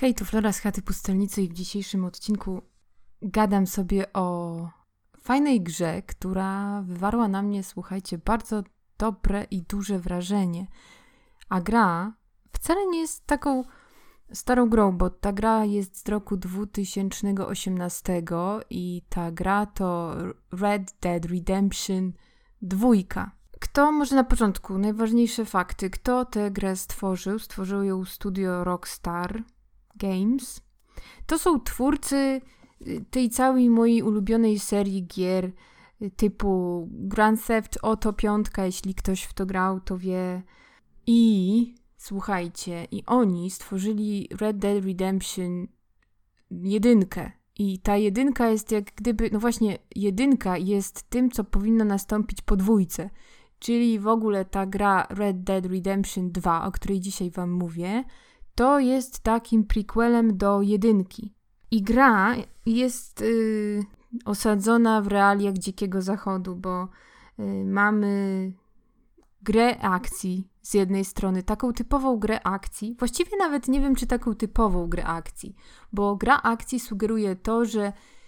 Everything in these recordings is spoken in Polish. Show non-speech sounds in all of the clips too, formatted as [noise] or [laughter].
Hej, tu Flora z chaty pustelnicy i w dzisiejszym odcinku gadam sobie o fajnej grze, która wywarła na mnie, słuchajcie, bardzo dobre i duże wrażenie. A gra wcale nie jest taką starą grą, bo ta gra jest z roku 2018 i ta gra to Red Dead Redemption 2. Kto, może na początku, najważniejsze fakty. Kto tę grę stworzył? Stworzył ją studio Rockstar Games. To są twórcy y, tej całej mojej ulubionej serii gier y, typu Grand Theft Auto 5, jeśli ktoś w to grał, to wie. I słuchajcie, i oni stworzyli Red Dead Redemption jedynkę. I ta jedynka jest jak gdyby, no właśnie, jedynka jest tym, co powinno nastąpić po dwójce. Czyli w ogóle ta gra Red Dead Redemption 2, o której dzisiaj Wam mówię, to jest takim prequelem do jedynki. I gra jest yy, osadzona w realiach Dzikiego Zachodu, bo yy, mamy grę akcji z jednej strony, taką typową grę akcji. Właściwie nawet nie wiem, czy taką typową grę akcji, bo gra akcji sugeruje to, że Y,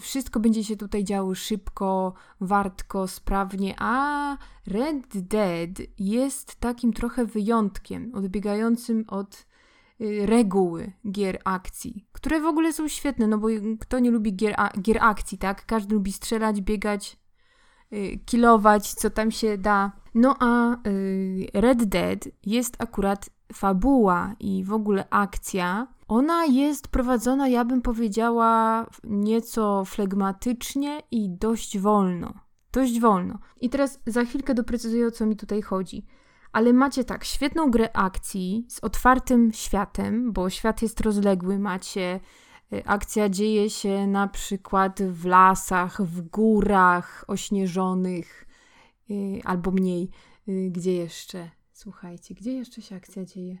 wszystko będzie się tutaj działo szybko, wartko, sprawnie, a Red Dead jest takim trochę wyjątkiem, odbiegającym od y, reguły gier akcji, które w ogóle są świetne, no bo kto nie lubi gier, gier akcji, tak? Każdy lubi strzelać, biegać, y, kilować, co tam się da. No a Red Dead jest akurat fabuła i w ogóle akcja, ona jest prowadzona, ja bym powiedziała, nieco flegmatycznie i dość wolno. Dość wolno. I teraz za chwilkę doprecyzuję, o co mi tutaj chodzi. Ale macie tak, świetną grę akcji z otwartym światem, bo świat jest rozległy. Macie, y, akcja dzieje się na przykład w lasach, w górach ośnieżonych, yy, albo mniej. Yy, gdzie jeszcze? Słuchajcie, gdzie jeszcze się akcja dzieje?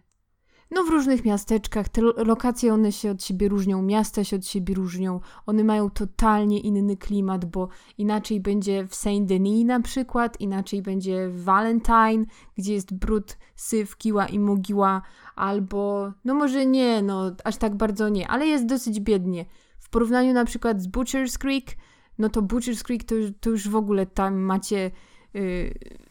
No w różnych miasteczkach, te lokacje one się od siebie różnią, miasta się od siebie różnią, one mają totalnie inny klimat, bo inaczej będzie w Saint-Denis na przykład, inaczej będzie w Valentine, gdzie jest brud, syf, kiła i mogiła, albo, no może nie, no aż tak bardzo nie, ale jest dosyć biednie. W porównaniu na przykład z Butcher's Creek, no to Butcher's Creek to, to już w ogóle tam macie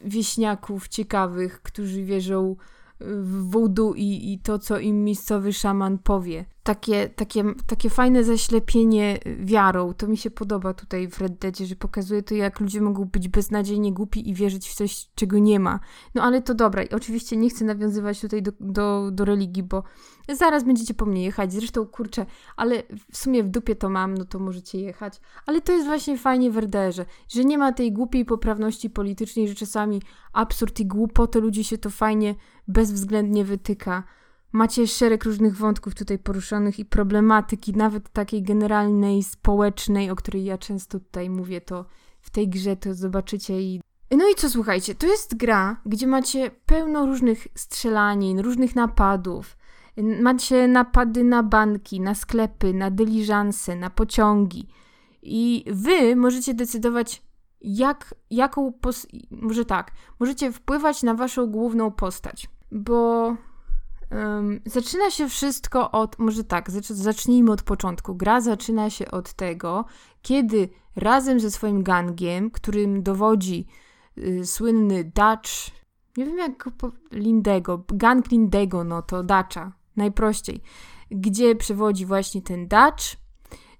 wieśniaków ciekawych, którzy wierzą w voodoo i, i to, co im miejscowy szaman powie. Takie, takie, takie fajne zaślepienie wiarą, to mi się podoba tutaj w Red Deadzie, że pokazuje to, jak ludzie mogą być beznadziejnie głupi i wierzyć w coś, czego nie ma. No ale to dobra, I oczywiście nie chcę nawiązywać tutaj do, do, do religii, bo zaraz będziecie po mnie jechać, zresztą kurczę, ale w sumie w dupie to mam, no to możecie jechać. Ale to jest właśnie fajnie w RDR-ze, że nie ma tej głupiej poprawności politycznej, że czasami absurd i głupotę ludzi się to fajnie, bezwzględnie wytyka. Macie szereg różnych wątków tutaj poruszonych i problematyki, nawet takiej generalnej, społecznej, o której ja często tutaj mówię, to w tej grze to zobaczycie i no i co słuchajcie, to jest gra, gdzie macie pełno różnych strzelanin, różnych napadów. Macie napady na banki, na sklepy, na dyliżanse, na pociągi. I wy możecie decydować, jak, jaką. Pos- może tak, możecie wpływać na waszą główną postać. Bo um, zaczyna się wszystko od. Może tak, zacznijmy od początku. Gra zaczyna się od tego, kiedy razem ze swoim gangiem, którym dowodzi y, słynny Dutch. Nie wiem jak po... Lindego. Gang Lindego, no to Dacza najprościej, gdzie przewodzi właśnie ten Dutch.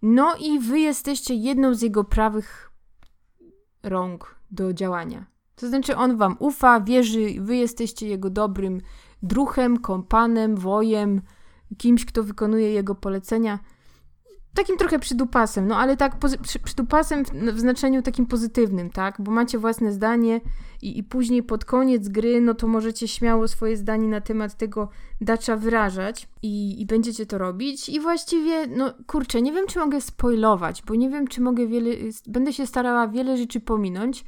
No i wy jesteście jedną z jego prawych rąk do działania. To znaczy on wam ufa, wierzy, wy jesteście jego dobrym druhem, kompanem, wojem, kimś, kto wykonuje jego polecenia takim trochę przydupasem, no ale tak przy, przydupasem w, w, znaczeniu takim pozytywnym, tak? Bo macie własne zdanie i, i później pod koniec gry, no to możecie śmiało swoje zdanie na temat tego dacza wyrażać i, i będziecie to robić. I właściwie, no kurczę, nie wiem, czy mogę spoilować, bo nie wiem, czy mogę wiele, będę się starała wiele rzeczy pominąć,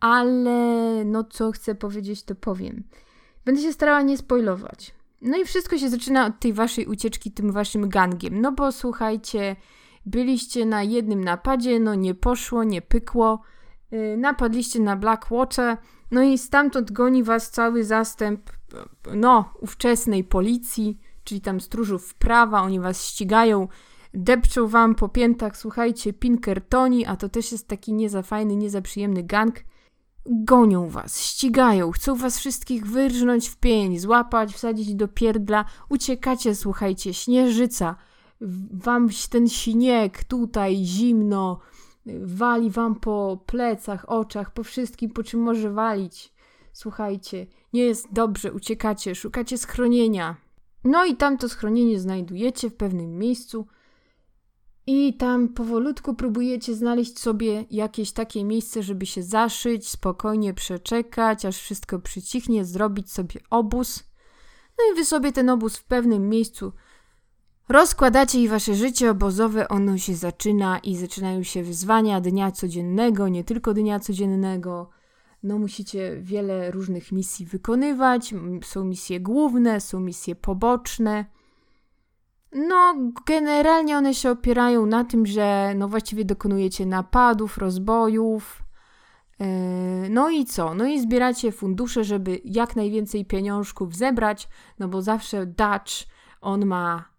ale no co chcę powiedzieć, to powiem. Będę się starała nie spoilować. No i wszystko się zaczyna od tej waszej ucieczki tym waszym gangiem. No bo słuchajcie, byliście na jednym napadzie, no nie poszło, nie pykło. Yy, napadliście na Blackwater, no i stamtąd goni was cały zastęp, no, ówczesnej policji, czyli tam stróżów prawa, oni was ścigają, depczą wam po piętach, słuchajcie, Pinkertoni, a to też jest taki nie za fajny, nie za przyjemny gang. Gonią was, ścigają, chcą was wszystkich wyrżnąć w pień, złapać, wsadzić do pierdla. Uciekacie, słuchajcie, śnieżyca. Wam ten śnieg tutaj zimno wali wam po plecach, oczach, po wszystkim, po czym może walić. Słuchajcie, nie jest dobrze, uciekacie, szukacie schronienia. No i tam to schronienie znajdujecie w pewnym miejscu. I tam powolutku próbujecie znaleźć sobie jakieś takie miejsce, żeby się zaszyć, spokojnie przeczekać, aż wszystko przycichnie, zrobić sobie obóz. No i wy sobie ten obóz w pewnym miejscu rozkładacie i wasze życie obozowe, ono się zaczyna i zaczynają się wyzwania dnia codziennego, nie tylko dnia codziennego. No musicie wiele różnych misji wykonywać, są misje główne, są misje poboczne. No, generalnie one się opierają na tym, że no właściwie dokonujecie napadów, rozbojów. Yy, no i co? No i zbieracie fundusze, żeby jak najwięcej pieniążków zebrać, no bo zawsze Dutch, on ma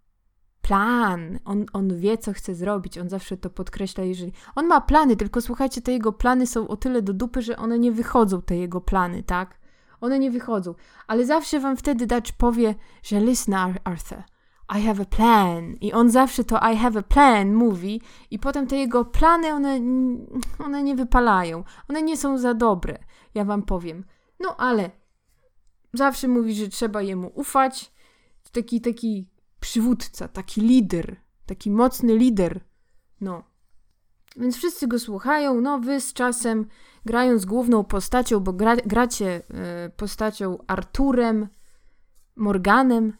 plan, on, on wie, co chce zrobić, on zawsze to podkreśla, jeżeli... On ma plany, tylko słuchajcie, te jego plany są o tyle do dupy, że one nie wychodzą, te jego plany, tak? One nie wychodzą. Ale zawsze wam wtedy Dutch powie, że listen Arthur, i have a plan. I on zawsze to I have a plan mówi i potem te jego plany, one, one nie wypalają. One nie są za dobre, ja wam powiem. No ale zawsze mówi, że trzeba jemu ufać. Taki, taki przywódca, taki lider, taki mocny lider. No. Więc wszyscy go słuchają, no wy z czasem grając główną postacią, bo gra, gracie y, postacią Arturem, Morganem,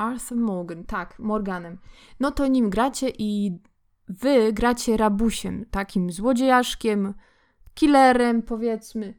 Arthur Morgan, tak, Morganem. No to nim gracie i wy gracie rabusiem, takim złodziejaszkiem, killerem, powiedzmy.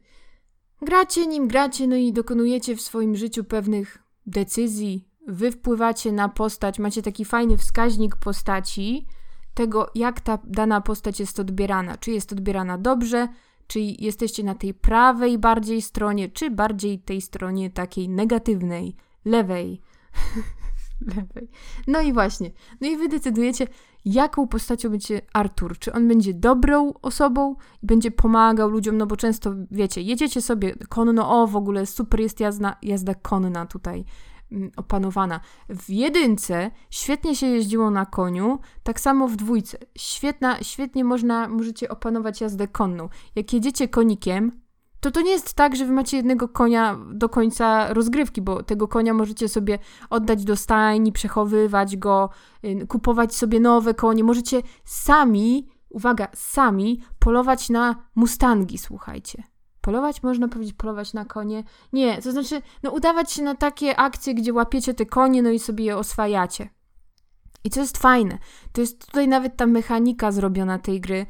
Gracie nim, gracie, no i dokonujecie w swoim życiu pewnych decyzji. Wy wpływacie na postać, macie taki fajny wskaźnik postaci, tego jak ta dana postać jest odbierana. Czy jest odbierana dobrze, czy jesteście na tej prawej bardziej stronie, czy bardziej tej stronie takiej negatywnej, lewej. [laughs] lewej. No i właśnie. No i wy decydujecie, jaką postacią będzie Artur. Czy on będzie dobrą osobą i będzie pomagał ludziom, no bo często, wiecie, jedziecie sobie konno, o w ogóle super jest jazda, jazda konna tutaj mm, opanowana. W jedynce świetnie się jeździło na koniu, tak samo w dwójce. Świetna, świetnie można, możecie opanować jazdę konną. Jak jedziecie konikiem, to to nie jest tak, że wy macie jednego konia do końca rozgrywki, bo tego konia możecie sobie oddać do stajni, przechowywać go, y, kupować sobie nowe konie. Możecie sami, uwaga, sami polować na mustangi, słuchajcie. Polować można powiedzieć, polować na konie. Nie, to znaczy, no udawać się na takie akcje, gdzie łapiecie te konie, no i sobie je oswajacie. I co jest fajne, to jest tutaj nawet ta mechanika zrobiona tej gry,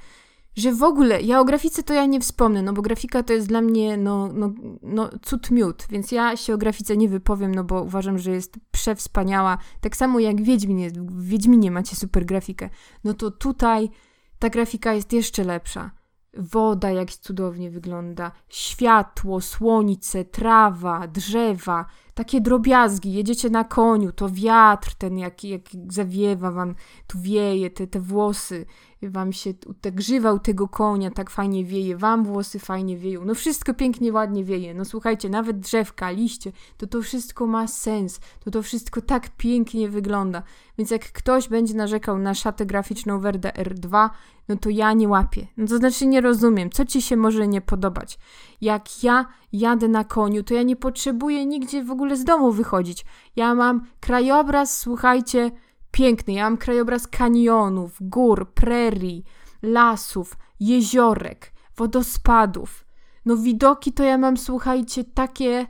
że w ogóle, ja o grafice to ja nie wspomnę, no bo grafika to jest dla mnie, no, no, no cud miód, więc ja się o grafice nie wypowiem, no bo uważam, że jest przewspaniała. Tak samo jak Wiedźmin jest, w Wiedźminie macie super grafikę, no to tutaj ta grafika jest jeszcze lepsza. Woda jak cudownie wygląda, światło, słońce, trawa, drzewa, takie drobiazgi. Jedziecie na koniu, to wiatr ten, jak, jak zawiewa wam, tu wieje, te, te włosy, wam się, tak grzywał tego konia tak fajnie wieje, wam włosy fajnie wieją. No wszystko pięknie, ładnie wieje. No słuchajcie, nawet drzewka, liście, to to wszystko ma sens. To to wszystko tak pięknie wygląda. Więc jak ktoś będzie narzekał na szatę graficzną Werda R2, no to ja nie łapię. No to znaczy nie rozumiem, co ci się może nie podobać. Jak ja jadę na koniu, to ja nie potrzebuję nigdzie w ogóle z domu wychodzić. Ja mam krajobraz, słuchajcie, piękny. Ja mam krajobraz kanionów, gór, prerii, lasów, jeziorek, wodospadów. No widoki to ja mam, słuchajcie, takie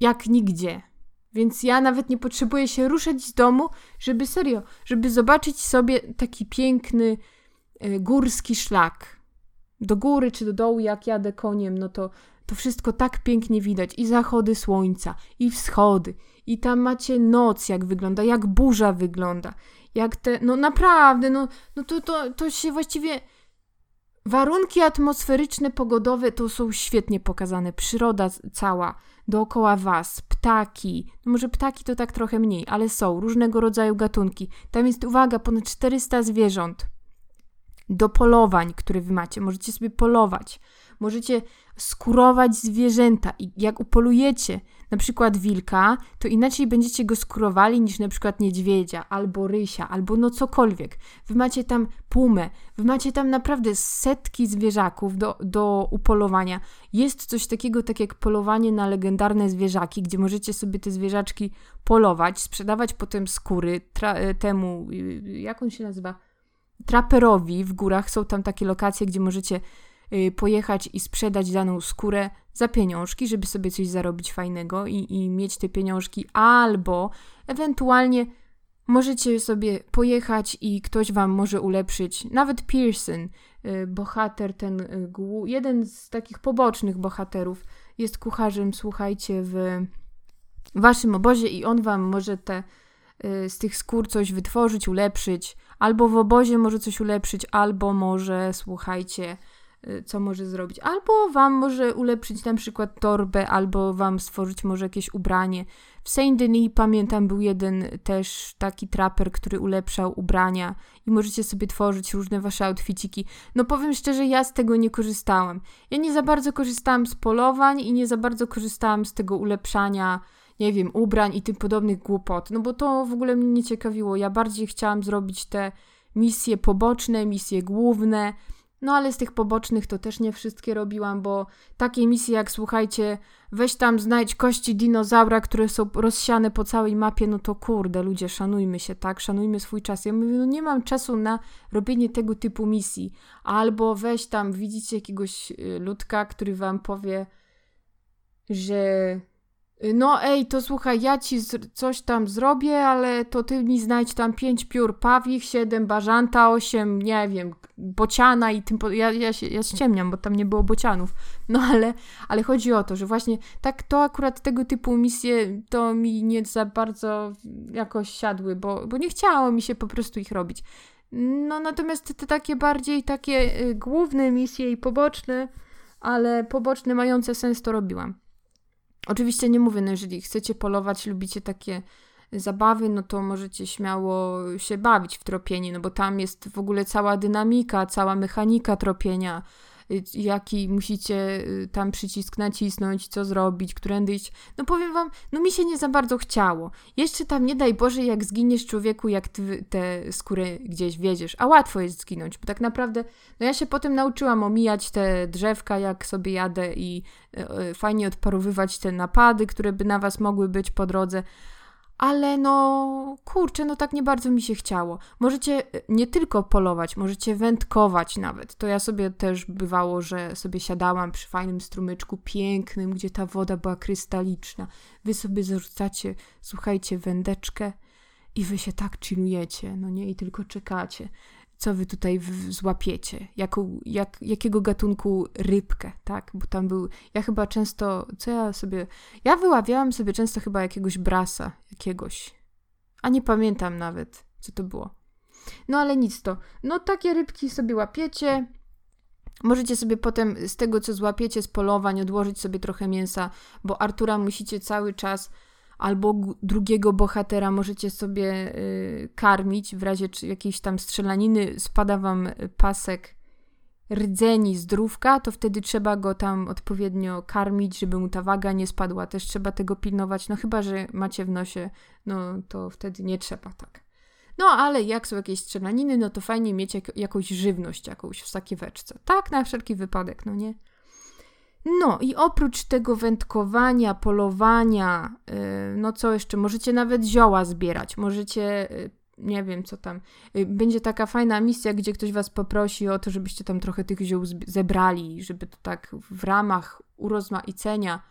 jak nigdzie. Więc ja nawet nie potrzebuję się ruszać z domu, żeby serio, żeby zobaczyć sobie taki piękny y, górski szlak. Do góry czy do dołu, jak jadę koniem, no to to wszystko tak pięknie widać. I zachody słońca, i wschody. I tam macie noc, jak wygląda, jak burza wygląda. Jak te, no naprawdę, no, no to, to, to się właściwie... Warunki atmosferyczne, pogodowe to są świetnie pokazane. Przyroda cała. dookoła was, ptaki, no może ptaki to tak trochę mniej, ale są różnego rodzaju gatunki. Tam jest, uwaga, ponad 400 zwierząt do polowań, które wy macie. Możecie sobie polować, możecie skurować zwierzęta i jak upolujecie na przykład wilka, to inaczej będziecie go skurowali niż na przykład niedźwiedzia, albo rysia, albo no cokolwiek. Wy macie tam pumę, wy macie tam naprawdę setki zwierzaków do, do upolowania. Jest coś takiego tak jak polowanie na legendarne zwierzaki, gdzie możecie sobie te zwierzaczki polować, sprzedawać potem skóry tra- temu, y, jak on się nazywa? Traperowi w górach są tam takie lokacje, gdzie możecie pojechać i sprzedać daną skórę za pieniążki, żeby sobie coś zarobić fajnego i, i mieć te pieniążki, albo ewentualnie możecie sobie pojechać i ktoś wam może ulepszyć, nawet Pearson, y, bohater ten, y, jeden z takich pobocznych bohaterów, jest kucharzem, słuchajcie, w waszym obozie i on wam może te z tych skór coś wytworzyć, ulepszyć, albo w obozie może coś ulepszyć, albo może, słuchajcie, Y, co może zrobić. Albo wam może ulepszyć na przykład torbę, albo wam stworzyć może jakieś ubranie. W Saint Denis pamiętam był jeden też taki traper, który ulepszał ubrania i możecie sobie tworzyć różne wasze outficiki. No powiem szczerze, ja z tego nie korzystałam. Ja nie za bardzo korzystałam z polowań i nie za bardzo korzystałam z tego ulepszania nie wiem, ubrań i tym podobnych głupot, no bo to w ogóle mnie nie ciekawiło. Ja bardziej chciałam zrobić te misje poboczne, misje główne, no ale z tych pobocznych to też nie wszystkie robiłam, bo takie misje jak słuchajcie, weź tam znajdź kości dinozaura, które są rozsiane po całej mapie, no to kurde, ludzie, szanujmy się, tak? Szanujmy swój czas. Ja mówię, no nie mam czasu na robienie tego typu misji. Albo weź tam, widzicie jakiegoś y, ludka, który wam powie, że no ej, to słuchaj, ja ci coś tam zrobię, ale to ty mi znajdź tam pięć piór pawich, siedem bażanta, osiem, nie wiem, bociana i tym... Po... Ja, ja, się, ja ściemniam, bo tam nie było bocianów. No ale, ale chodzi o to, że właśnie tak to akurat tego typu misje to mi nie za bardzo jakoś siadły, bo, bo nie chciało mi się po prostu ich robić. No natomiast te takie bardziej takie y, główne misje i poboczne, ale poboczne mające sens to robiłam. Oczywiście nie mówię, no jeżeli chcecie polować, lubicie takie zabawy, no to możecie śmiało się bawić w tropienie, no bo tam jest w ogóle cała dynamika, cała mechanika tropienia, jaki musicie y, tam przycisk nacisnąć, co zrobić, którędy iść. No powiem wam, no mi się nie za bardzo chciało. Jeszcze tam nie daj Boże, jak zginiesz człowieku, jak ty te skóry gdzieś wiedziesz, a łatwo jest zginąć, bo tak naprawdę, no ja się potem nauczyłam omijać te drzewka, jak sobie jadę i y, fajnie odparowywać te napady, które by na was mogły być po drodze, ale no kurczę, no tak nie bardzo mi się chciało. Możecie e, nie tylko polować, możecie wędkować nawet. To ja sobie też bywało, że sobie siadałam przy fajnym strumyczku pięknym, gdzie ta woda była krystaliczna. Wy sobie zarzucacie, słuchajcie, wędeczkę i wy się tak chillujecie, no nie? I tylko czekacie co wy tutaj złapiecie, jaką, jak, jakiego gatunku rybkę, tak? Bo tam był, ja chyba często, co ja sobie, ja wyławiałam sobie często chyba jakiegoś brasa, jakiegoś, a nie pamiętam nawet, co to było. No ale nic to, no takie rybki sobie łapiecie, Możecie sobie potem z tego, co złapiecie z polowań, odłożyć sobie trochę mięsa, bo Artura musicie cały czas albo drugiego bohatera możecie sobie y, karmić w razie jakiejś tam strzelaniny, spada wam pasek rdzeni zdrówka, to wtedy trzeba go tam odpowiednio karmić, żeby mu ta waga nie spadła. Też trzeba tego pilnować, no chyba, że macie w nosie, no to wtedy nie trzeba tak. No ale jak są jakieś strzelaniny, no to fajnie mieć jak, jakąś żywność jakąś w sakieweczce. Tak, na wszelki wypadek, no nie? No i oprócz tego wędkowania, polowania, yy, no co jeszcze, możecie nawet zioła zbierać, możecie, yy, nie wiem co tam, yy, będzie taka fajna misja, gdzie ktoś was poprosi o to, żebyście tam trochę tych ziół zebrali, żeby to tak w ramach urozmaicenia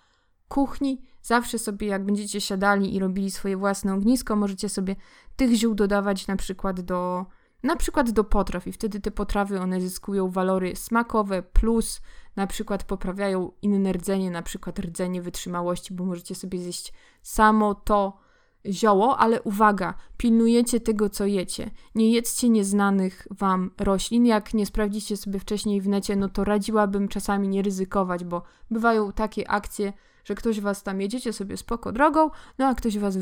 kuchni, zawsze sobie jak będziecie siadali i robili swoje własne ognisko, możecie sobie tych ziół dodawać na przykład do na przykład do potraw i wtedy te potrawy one zyskują walory smakowe plus na przykład poprawiają inne rdzenie, na przykład rdzenie wytrzymałości, bo możecie sobie zjeść samo to zioło, ale uwaga, pilnujecie tego, co jecie. Nie jedzcie nieznanych wam roślin. Jak nie sprawdzicie sobie wcześniej w necie, no to radziłabym czasami nie ryzykować, bo bywają takie akcje, że ktoś was tam jedziecie sobie spoko drogą, no a ktoś was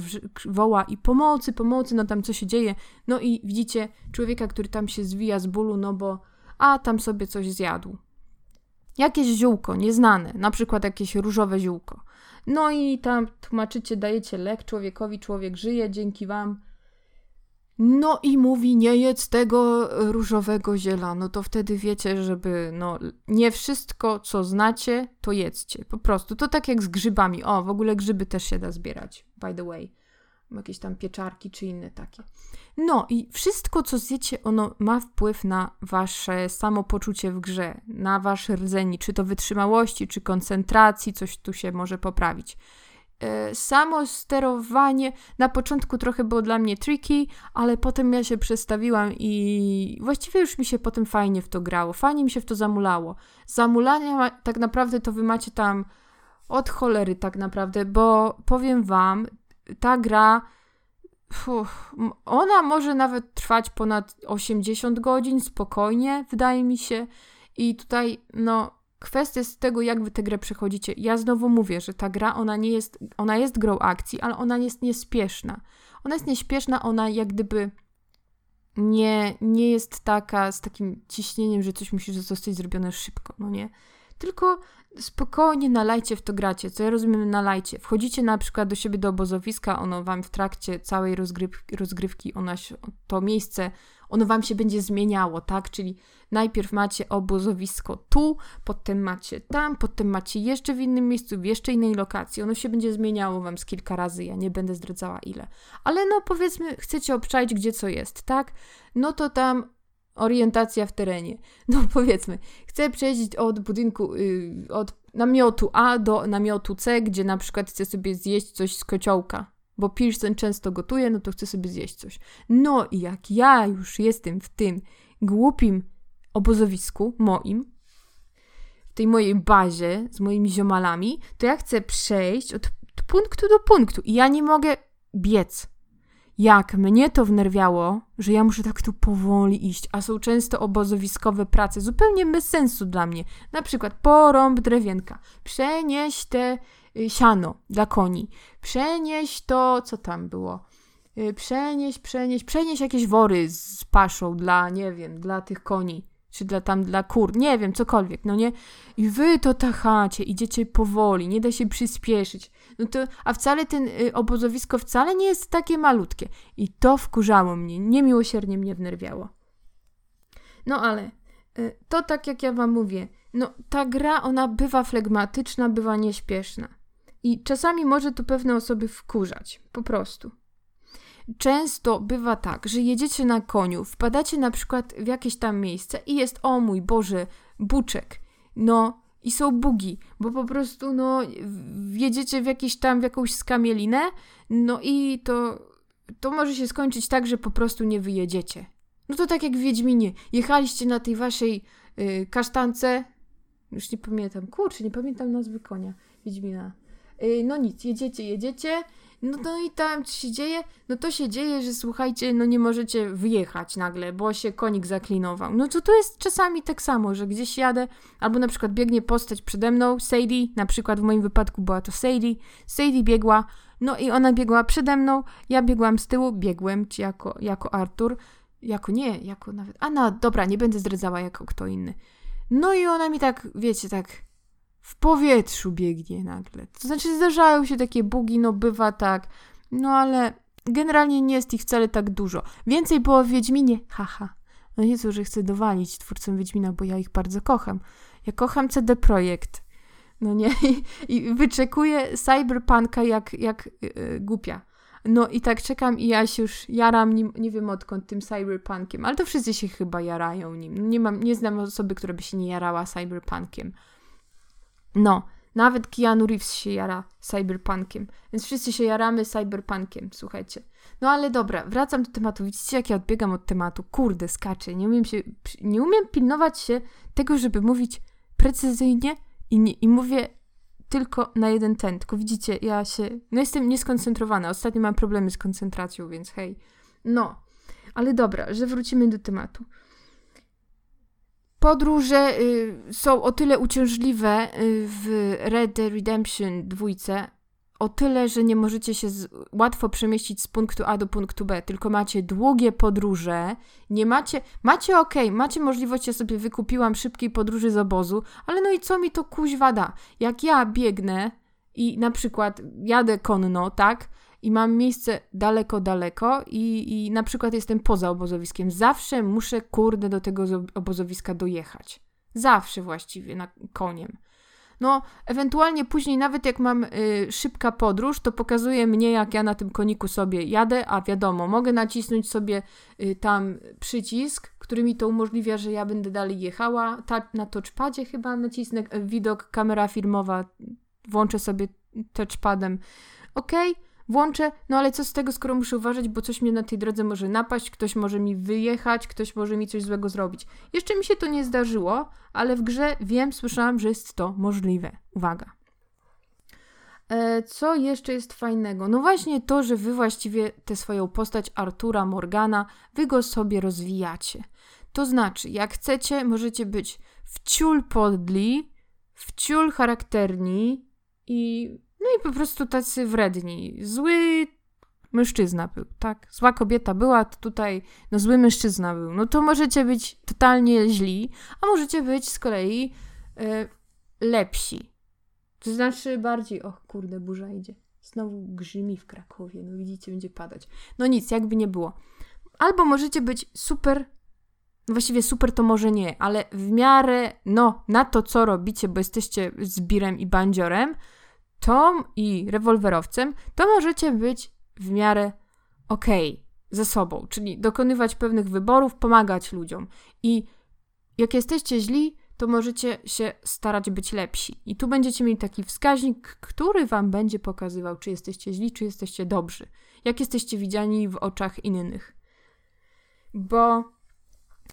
woła i pomocy, pomocy, no tam co się dzieje, no i widzicie człowieka, który tam się zwija z bólu, no bo a tam sobie coś zjadł. Jakieś ziółko, nieznane, na przykład jakieś różowe ziółko. No i tam tłumaczycie, dajecie lek człowiekowi, człowiek żyje dzięki wam, no i mówi, nie jedz tego różowego ziela. No to wtedy wiecie, żeby, no, nie wszystko, co znacie, to jedzcie. Po prostu. To tak jak z grzybami. O, w ogóle grzyby też się da zbierać, by the way. Jakieś tam pieczarki czy inne takie. No i wszystko, co zjecie, ono ma wpływ na wasze samopoczucie w grze, na wasz rdzeni, czy to wytrzymałości, czy koncentracji, coś tu się może poprawić. E, samo sterowanie na początku trochę było dla mnie tricky, ale potem ja się przestawiłam i właściwie już mi się potem fajnie w to grało, fajnie mi się w to zamulało. Zamulania tak naprawdę to wy macie tam od cholery tak naprawdę, bo powiem wam, ta gra ona może nawet trwać ponad 80 godzin spokojnie, wydaje mi się. I tutaj, no, kwestia z tego, jak wy tę grę przechodzicie. Ja znowu mówię, że ta gra, ona nie jest, ona jest grą akcji, ale ona jest niespieszna. Ona jest niespieszna, ona jak gdyby nie, nie jest taka z takim ciśnieniem, że coś musi zostać zrobione szybko, no nie? Tylko spokojnie nalajcie w to gracie, co ja rozumiem nalajcie. Wchodzicie na przykład do siebie do obozowiska, ono wam w trakcie całej rozgryw rozgrywki, ono się, to miejsce, ono wam się będzie zmieniało, tak? Czyli najpierw macie obozowisko tu, potem macie tam, potem macie jeszcze w innym miejscu, w jeszcze innej lokacji. Ono się będzie zmieniało wam z kilka razy, ja nie będę zdradzała ile. Ale no powiedzmy, chcecie obczaić gdzie co jest, tak? No to tam orientacja w terenie. No [laughs] powiedzmy, chcę przejść od budynku, yy, od namiotu A do namiotu C, gdzie na przykład chcę sobie zjeść coś z kociołka, bo Pearson często gotuje, no to chcę sobie zjeść coś. No i jak ja już jestem w tym głupim obozowisku moim, w tej mojej bazie z moimi ziomalami, to ja chcę przejść od punktu do punktu i ja nie mogę biec. Jak mnie to wnerwiało, że ja muszę tak tu powoli iść, a są często obozowiskowe prace, zupełnie bez sensu dla mnie. Na przykład porąb drewienka, przenieść te y, siano dla koni, przenieść to, co tam było, y, przenieść, przenieść, przenieść jakieś wory z paszą dla, nie wiem, dla tych koni, czy dla tam dla kur, nie wiem, cokolwiek, no nie? I wy to tachacie, idziecie powoli, nie da się przyspieszyć. No to, a wcale ten y, obozowisko wcale nie jest takie malutkie. I to wkurzało mnie, niemiłosiernie mnie wnerwiało. No ale y, to tak jak ja wam mówię, no ta gra ona bywa flegmatyczna, bywa nieśpieszna. I czasami może to pewne osoby wkurzać, po prostu. Często bywa tak, że jedziecie na koniu, wpadacie na przykład w jakieś tam miejsce i jest, o mój Boże, buczek. No, i są bugi, bo po prostu, no, wjedziecie w jakiś tam, w jakąś skamielinę, no i to, to może się skończyć tak, że po prostu nie wyjedziecie. No to tak jak w Wiedźminie. Jechaliście na tej waszej y, kasztance, już nie pamiętam, kurczę, nie pamiętam nazwy konia Wiedźmina. Y, no nic, jedziecie, jedziecie, no, no i tam co się dzieje? No to się dzieje, że słuchajcie, no nie możecie wyjechać nagle, bo się konik zaklinował. No to to jest czasami tak samo, że gdzieś jadę, albo na przykład biegnie postać przede mną, Sadie, na przykład w moim wypadku była to Sadie, Sadie biegła, no i ona biegła przede mną, ja biegłam z tyłu, biegłem, czy jako, jako Artur, jako nie, jako nawet, a no dobra, nie będę zdradzała jako kto inny. No i ona mi tak, wiecie, tak w powietrzu biegnie nagle. To znaczy zdarzają się takie bugi, no bywa tak, no ale generalnie nie jest ich wcale tak dużo. Więcej było w Wiedźminie, haha. No nie to, że chcę dowalić twórcom Wiedźmina, bo ja ich bardzo kocham. Ja kocham CD Projekt. No nie, i, i wyczekuję cyberpunka jak, jak yy, głupia. No i tak czekam i ja się już jaram nim, nie wiem odkąd, tym cyberpunkiem, ale to wszyscy się chyba jarają nim. Nie, mam, nie znam osoby, która by się nie jarała cyberpunkiem. No, nawet Keanu Reeves się jara cyberpunkiem, więc wszyscy się jaramy cyberpunkiem, słuchajcie. No ale dobra, wracam do tematu. Widzicie, jak ja odbiegam od tematu? Kurde, skaczę. Nie umiem się, nie umiem pilnować się tego, żeby mówić precyzyjnie i, nie, i mówię tylko na jeden ten. Tylko widzicie, ja się, no jestem nieskoncentrowana. Ostatnio mam problemy z koncentracją, więc hej. No, ale dobra, że wrócimy do tematu. Podróże y, są o tyle uciążliwe y, w Red Dead Redemption 2, o tyle, że nie możecie się z, łatwo przemieścić z punktu A do punktu B, tylko macie długie podróże, nie macie, macie ok, macie możliwość, ja sobie wykupiłam szybkiej podróży z obozu, ale no i co mi to kuźwa da? Jak ja biegnę i na przykład jadę konno, tak, i mam miejsce daleko, daleko i, i na przykład jestem poza obozowiskiem, zawsze muszę, kurde, do tego obozowiska dojechać. Zawsze właściwie, na koniem. No, ewentualnie później, nawet jak mam y, szybka podróż, to pokazuje mnie, jak ja na tym koniku sobie jadę, a wiadomo, mogę nacisnąć sobie y, tam przycisk, który mi to umożliwia, że ja będę dalej jechała. Ta, na touchpadzie chyba nacisnę y, widok, kamera filmowa, włączę sobie touchpadem. Ok, włączę, no ale co z tego, skoro muszę uważać, bo coś mnie na tej drodze może napaść, ktoś może mi wyjechać, ktoś może mi coś złego zrobić. Jeszcze mi się to nie zdarzyło, ale w grze wiem, słyszałam, że jest to możliwe. Uwaga. E, co jeszcze jest fajnego? No właśnie to, że wy właściwie tę swoją postać Artura Morgana, wy go sobie rozwijacie. To znaczy, jak chcecie, możecie być wciul podli, wciul charakterni i no i po prostu tacy wredni. Zły mężczyzna był, tak? Zła kobieta była, to tutaj no zły mężczyzna był. No to możecie być totalnie źli, a możecie być z kolei e, lepsi. To znaczy bardziej, och kurde, burza idzie. Znowu grzymi w Krakowie, no widzicie, będzie padać. No nic, jakby nie było. Albo możecie być super, właściwie super to może nie, ale w miarę, no, na to, co robicie, bo jesteście zbirem i bandziorem, Tom i rewolwerowcem, to możecie być w miarę okej okay ze sobą, czyli dokonywać pewnych wyborów, pomagać ludziom. I jak jesteście źli, to możecie się starać być lepsi. I tu będziecie mieli taki wskaźnik, który wam będzie pokazywał, czy jesteście źli, czy jesteście dobrzy. Jak jesteście widziani w oczach innych. Bo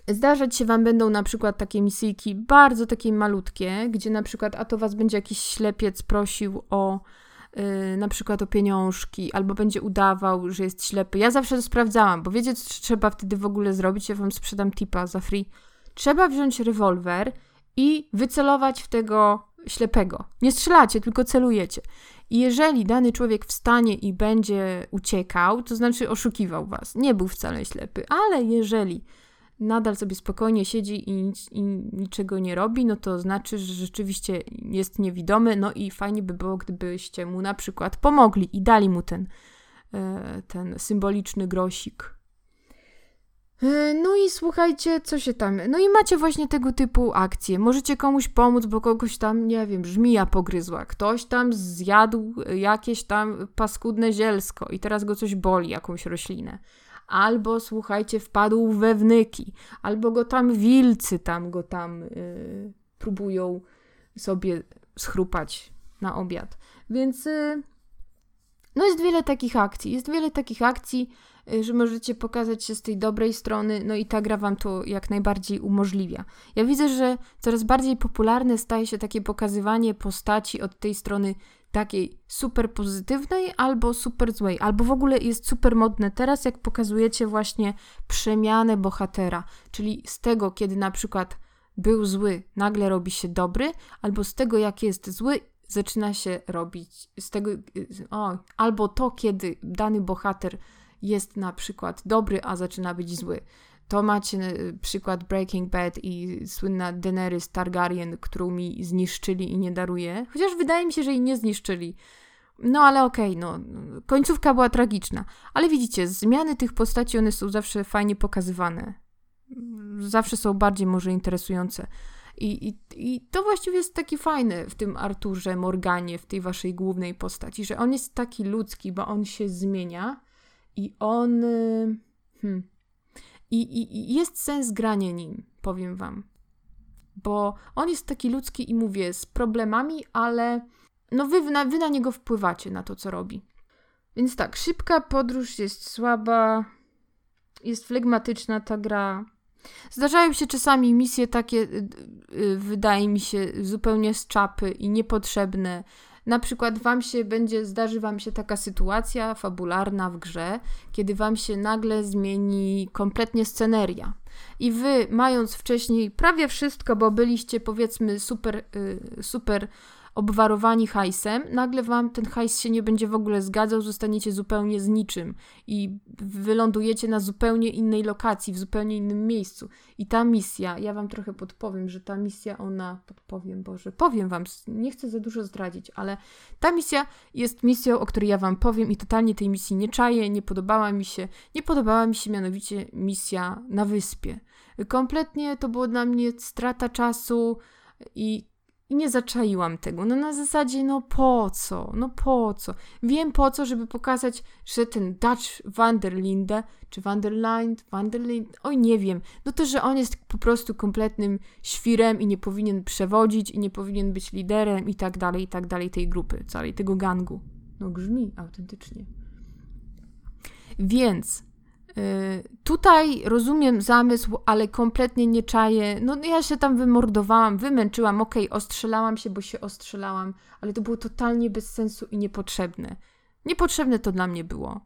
Zdarzać się Wam będą na przykład takie misyjki bardzo takie malutkie, gdzie na przykład a to Was będzie jakiś ślepiec prosił o yy, na przykład o pieniążki, albo będzie udawał, że jest ślepy. Ja zawsze to sprawdzałam, bo wiecie, co trzeba wtedy w ogóle zrobić? Ja Wam sprzedam tipa za free. Trzeba wziąć rewolwer i wycelować w tego ślepego. Nie strzelacie, tylko celujecie. I jeżeli dany człowiek wstanie i będzie uciekał, to znaczy oszukiwał was. Nie był wcale ślepy, ale jeżeli nadal sobie spokojnie siedzi i, i niczego nie robi, no to znaczy, że rzeczywiście jest niewidomy, no i fajnie by było, gdybyście mu na przykład pomogli i dali mu ten, e, ten symboliczny grosik. E, no i słuchajcie, co się tam. No i macie właśnie tego typu akcje. Możecie komuś pomóc, bo kogoś tam, nie wiem, żmija pogryzła. Ktoś tam zjadł jakieś tam paskudne zielsko i teraz go coś boli, jakąś roślinę albo słuchajcie, wpadł we wnyki, albo go tam wilcy tam go tam yy, próbują sobie schrupać na obiad. Więc yy, no jest wiele takich akcji, jest wiele takich akcji, yy, że możecie pokazać się z tej dobrej strony, no i ta gra wam to jak najbardziej umożliwia. Ja widzę, że coraz bardziej popularne staje się takie pokazywanie postaci od tej strony takiej super pozytywnej albo super złej, albo w ogóle jest super modne teraz, jak pokazujecie właśnie przemianę bohatera, czyli z tego, kiedy na przykład był zły, nagle robi się dobry, albo z tego, jak jest zły, zaczyna się robić z tego, o, albo to, kiedy dany bohater jest na przykład dobry, a zaczyna być zły. To macie e, przykład Breaking Bad i słynna Daenerys Targaryen, którą mi zniszczyli i nie daruje. Chociaż wydaje mi się, że jej nie zniszczyli. No ale okej, okay, no. Końcówka była tragiczna. Ale widzicie, zmiany tych postaci, one są zawsze fajnie pokazywane. Zawsze są bardziej może interesujące. I, i, I to właściwie jest taki fajne w tym Arturze, Morganie, w tej waszej głównej postaci, że on jest taki ludzki, bo on się zmienia i on. Y, hmm, i, i, I, jest sens grania nim, powiem wam. Bo on jest taki ludzki i mówię, z problemami, ale no wy, na, wy na niego wpływacie, na to, co robi. Więc tak, szybka podróż jest słaba, jest flegmatyczna ta gra. Zdarzają się czasami misje takie, y, y, wydaje mi się, zupełnie z czapy i niepotrzebne. Na przykład wam się będzie, zdarzy wam się taka sytuacja fabularna w grze, kiedy wam się nagle zmieni kompletnie sceneria. I wy, mając wcześniej prawie wszystko, bo byliście powiedzmy super, y, super obwarowani hajsem, nagle wam ten hajs się nie będzie w ogóle zgadzał, zostaniecie zupełnie z niczym i wylądujecie na zupełnie innej lokacji, w zupełnie innym miejscu. I ta misja, ja wam trochę podpowiem, że ta misja, ona, podpowiem, Boże, powiem wam, nie chcę za dużo zdradzić, ale ta misja jest misją, o której ja wam powiem i totalnie tej misji nie czaję, nie podobała mi się, nie podobała mi się mianowicie misja na wyspie. Kompletnie to było dla mnie strata czasu i i nie zaczaiłam tego. No na zasadzie, no po co? No po co? Wiem po co, żeby pokazać, że ten Dutch Vanderlinde, czy Vanderlind, Vanderlind, oj nie wiem. No to, że on jest po prostu kompletnym świrem i nie powinien przewodzić i nie powinien być liderem i tak dalej, i tak dalej tej grupy, całej tego gangu. No grzmi autentycznie. Więc tutaj rozumiem zamysł, ale kompletnie nie czaję. No ja się tam wymordowałam, wymęczyłam, okej, okay, ostrzelałam się, bo się ostrzelałam, ale to było totalnie bez sensu i niepotrzebne. Niepotrzebne to dla mnie było.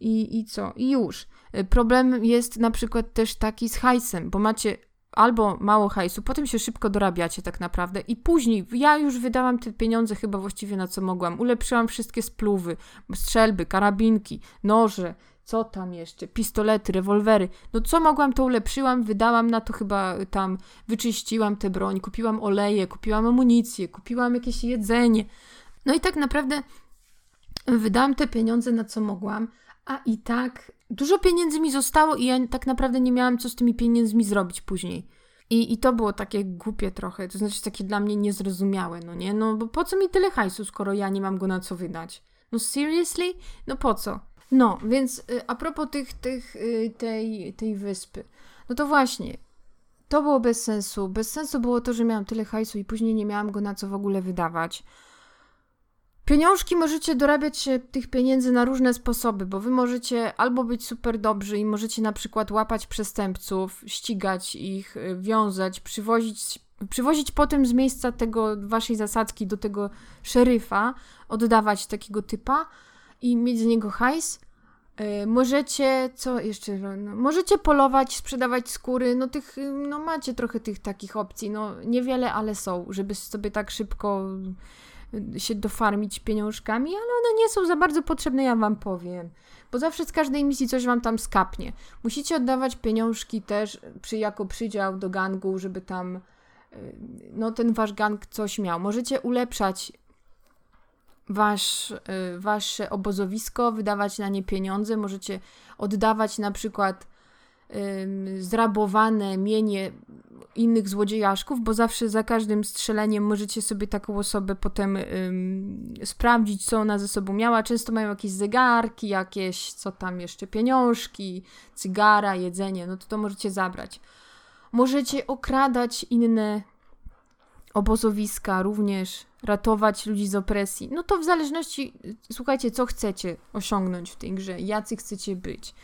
I, I co? I już. Y, problem jest na przykład też taki z hajsem, bo macie albo mało hajsu, potem się szybko dorabiacie tak naprawdę i później ja już wydałam te pieniądze chyba właściwie na co mogłam. Ulepszyłam wszystkie spluwy, strzelby, karabinki, noże, co tam jeszcze? Pistolety, rewolwery. No co mogłam, to ulepszyłam, wydałam na to chyba tam, wyczyściłam tę broń, kupiłam oleje, kupiłam amunicję, kupiłam jakieś jedzenie. No i tak naprawdę wydałam te pieniądze na co mogłam, a i tak dużo pieniędzy mi zostało i ja tak naprawdę nie miałam co z tymi pieniędzmi zrobić później. I, I to było takie głupie trochę, to znaczy takie dla mnie niezrozumiałe, no nie? No bo po co mi tyle hajsu, skoro ja nie mam go na co wydać? No seriously? No po co? No, więc y, a propos tych, tych, y, tej, tej wyspy. No to właśnie, to było bez sensu. Bez sensu było to, że miałam tyle hajsu i później nie miałam go na co w ogóle wydawać. Pieniążki możecie dorabiać się tych pieniędzy na różne sposoby, bo wy możecie albo być super dobrzy i możecie na przykład łapać przestępców, ścigać ich, y, wiązać, przywozić, przywozić potem z miejsca tego waszej zasadzki do tego szeryfa, oddawać takiego typa, i mieć z niego hajs. Yy, możecie, co jeszcze, no, możecie polować, sprzedawać skóry, no tych, no macie trochę tych takich opcji, no niewiele, ale są, żeby sobie tak szybko y, się dofarmić pieniążkami, ale one nie są za bardzo potrzebne, ja wam powiem. Bo zawsze z każdej misji coś wam tam skapnie. Musicie oddawać pieniążki też przy, jako przydział do gangu, żeby tam y, no ten wasz gang coś miał. Możecie ulepszać wasz, y, wasze obozowisko, wydawać na nie pieniądze, możecie oddawać na przykład zrabowane mienie innych złodziejaszków, bo zawsze za każdym strzeleniem możecie sobie taką osobę potem ym, sprawdzić, co ona ze sobą miała. Często mają jakieś zegarki, jakieś, co tam jeszcze, pieniążki, cygara, jedzenie, no to to możecie zabrać. Możecie okradać inne obozowiska również, ratować ludzi z opresji. No to w zależności, słuchajcie, co chcecie osiągnąć w tej grze, jacy chcecie być.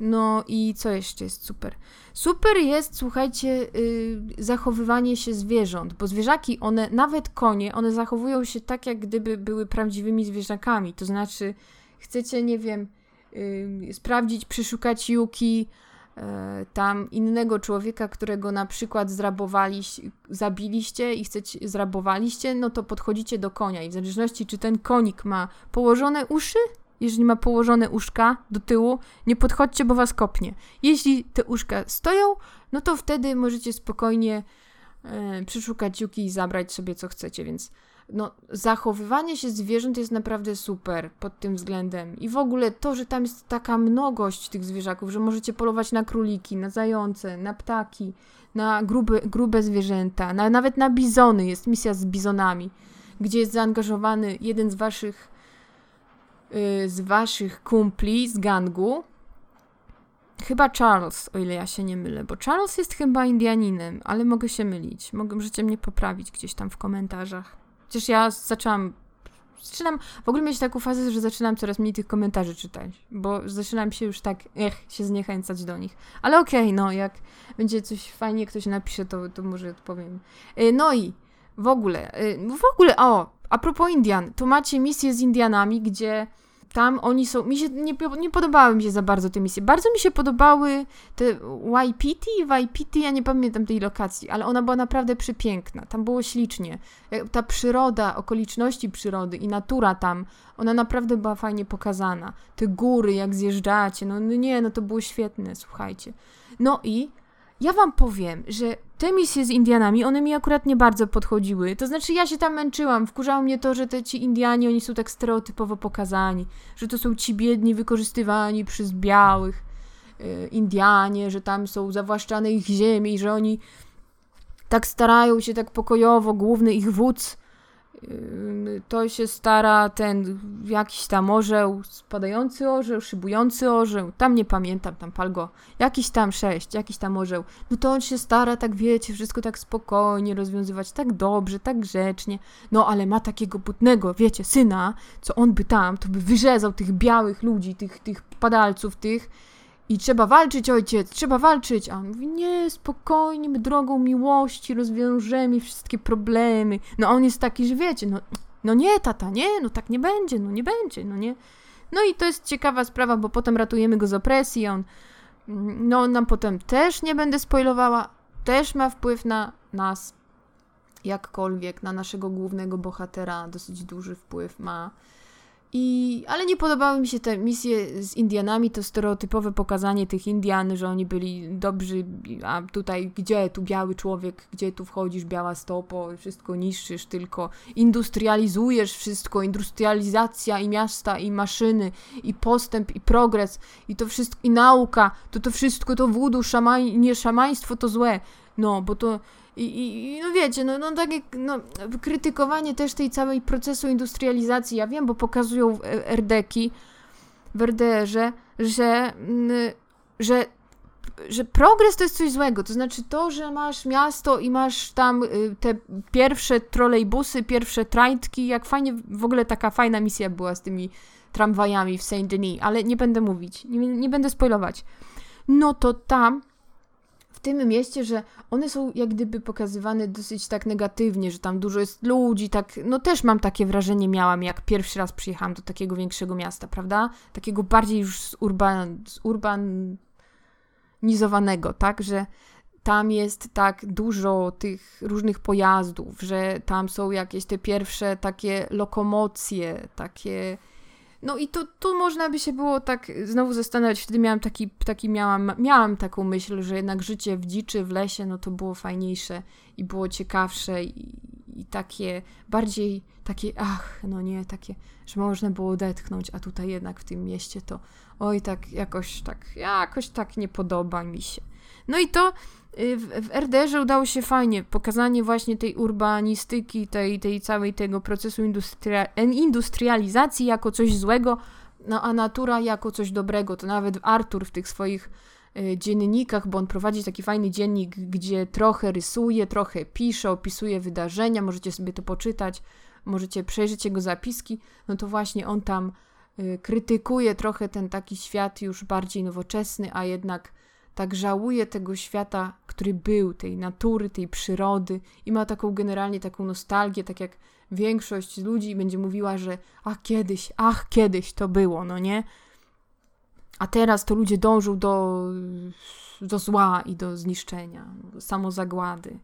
No i co jeszcze jest super? Super jest, słuchajcie, yy, zachowywanie się zwierząt, bo zwierzaki, one, nawet konie, one zachowują się tak, jak gdyby były prawdziwymi zwierzakami. To znaczy, chcecie, nie wiem, yy, sprawdzić, przeszukać Yuki, E, tam innego człowieka, którego na przykład zrabowaliście, zabiliście i chcecie, zrabowaliście, no to podchodzicie do konia i w zależności czy ten konik ma położone uszy, jeżeli ma położone uszka do tyłu, nie podchodźcie, bo was kopnie. Jeśli te uszka stoją, no to wtedy możecie spokojnie e, przeszukać juki i zabrać sobie co chcecie, więc no, zachowywanie się zwierząt jest naprawdę super pod tym względem. I w ogóle to, że tam jest taka mnogość tych zwierzaków, że możecie polować na króliki, na zające, na ptaki, na grube, grube zwierzęta, na, nawet na bizony. Jest misja z bizonami, gdzie jest zaangażowany jeden z waszych yy, z waszych kumpli z gangu. Chyba Charles, o ile ja się nie mylę, bo Charles jest chyba Indianinem, ale mogę się mylić. Mogę, możecie mnie poprawić gdzieś tam w komentarzach. Przecież ja zaczęłam. Zaczynam w ogóle mieć taką fazę, że zaczynam coraz mniej tych komentarzy czytać, bo zaczynam się już tak, ech, się zniechęcać do nich. Ale okej, okay, no, jak będzie coś fajnie ktoś napisze, to, to może odpowiem. Y, no i w ogóle, y, w ogóle, o, a propos Indian, to macie misję z Indianami, gdzie tam oni są. Mi się nie, nie podobały mi się za bardzo te misje. Bardzo mi się podobały te Waipiti, Waipiti, ja nie pamiętam tej lokacji, ale ona była naprawdę przepiękna. Tam było ślicznie. Ta przyroda, okoliczności przyrody i natura tam, ona naprawdę była fajnie pokazana. Te góry, jak zjeżdżacie, no, no nie, no to było świetne, słuchajcie. No i ja wam powiem, że te misje z Indianami, one mi akurat nie bardzo podchodziły. To znaczy, ja się tam męczyłam. Wkurzało mnie to, że te ci Indianie, oni są tak stereotypowo pokazani. Że to są ci biedni, wykorzystywani przez białych y, Indianie, że tam są zawłaszczane ich ziemie i że oni tak starają się tak pokojowo. Główny ich wódz to się stara ten jakiś tam orzeł, spadający orzeł, szybujący orzeł, tam nie pamiętam, tam palgo, jakiś tam sześć, jakiś tam orzeł. No to on się stara, tak wiecie, wszystko tak spokojnie rozwiązywać, tak dobrze, tak grzecznie. No ale ma takiego butnego, wiecie, syna, co on by tam, to by wyrzezał tych białych ludzi, tych, tych padalców, tych i trzeba walczyć, ojciec, trzeba walczyć. A on mówi, nie, spokojnie, my drogą miłości rozwiążemy wszystkie problemy. No on jest taki, że wiecie, no, no nie, tata, nie, no tak nie będzie, no nie będzie, no nie. No i to jest ciekawa sprawa, bo potem ratujemy go z opresji, on, no nam potem też, nie będę spoilowała, też ma wpływ na nas, jakkolwiek, na naszego głównego bohatera, dosyć duży wpływ ma. I, ale nie podobały mi się te misje z Indianami, to stereotypowe pokazanie tych Indian, że oni byli dobrzy, a tutaj gdzie tu biały człowiek, gdzie tu wchodzisz, biała stopo, wszystko niszczysz, tylko industrializujesz wszystko, industrializacja i miasta, i maszyny, i postęp, i progres, i to wszystko, i nauka, to to wszystko to wudu, szamań, nie szamaństwo to złe. No, bo to i, i no wiecie, no, no takie no, krytykowanie też tej całej procesu industrializacji, ja wiem, bo pokazują RDeki w RDR-ze, że, mm, że, że progres to jest coś złego, to znaczy to, że masz miasto i masz tam y, te pierwsze trolejbusy, pierwsze trajtki, jak fajnie, w ogóle taka fajna misja była z tymi tramwajami w Saint-Denis, ale nie będę mówić, nie, nie będę spoilować. No to tam w tym mieście, że one są jak gdyby pokazywane dosyć tak negatywnie, że tam dużo jest ludzi, tak, no też mam takie wrażenie miałam, jak pierwszy raz przyjechałam do takiego większego miasta, prawda? Takiego bardziej już zurban, zurbanizowanego, tak, że tam jest tak dużo tych różnych pojazdów, że tam są jakieś te pierwsze takie lokomocje, takie no i to, tu można by się było tak znowu zastanawiać. Wtedy miałam taki, taki miałam, miałam taką myśl, że jednak życie w dziczy, w lesie, no to było fajniejsze i było ciekawsze i, i takie bardziej takie, ach, no nie, takie, że można było odetchnąć, a tutaj jednak w tym mieście to oj, tak jakoś tak, jakoś tak nie podoba mi się. No i to y, w, w RDR-ze udało się fajnie, pokazanie właśnie tej urbanistyki, tej, tej całej tego procesu industria industrializacji jako coś złego, no a natura jako coś dobrego. To nawet Artur w tych swoich y, dziennikach, bo on prowadzi taki fajny dziennik, gdzie trochę rysuje, trochę pisze, opisuje wydarzenia, możecie sobie to poczytać, możecie przejrzeć jego zapiski, no to właśnie on tam y, krytykuje trochę ten taki świat już bardziej nowoczesny, a jednak tak żałuje tego świata, który był, tej natury, tej przyrody i ma taką generalnie taką nostalgię, tak jak większość ludzi będzie mówiła, że ach kiedyś, ach kiedyś to było, no nie? A teraz to ludzie dążą do, do zła i do zniszczenia, samozagłady.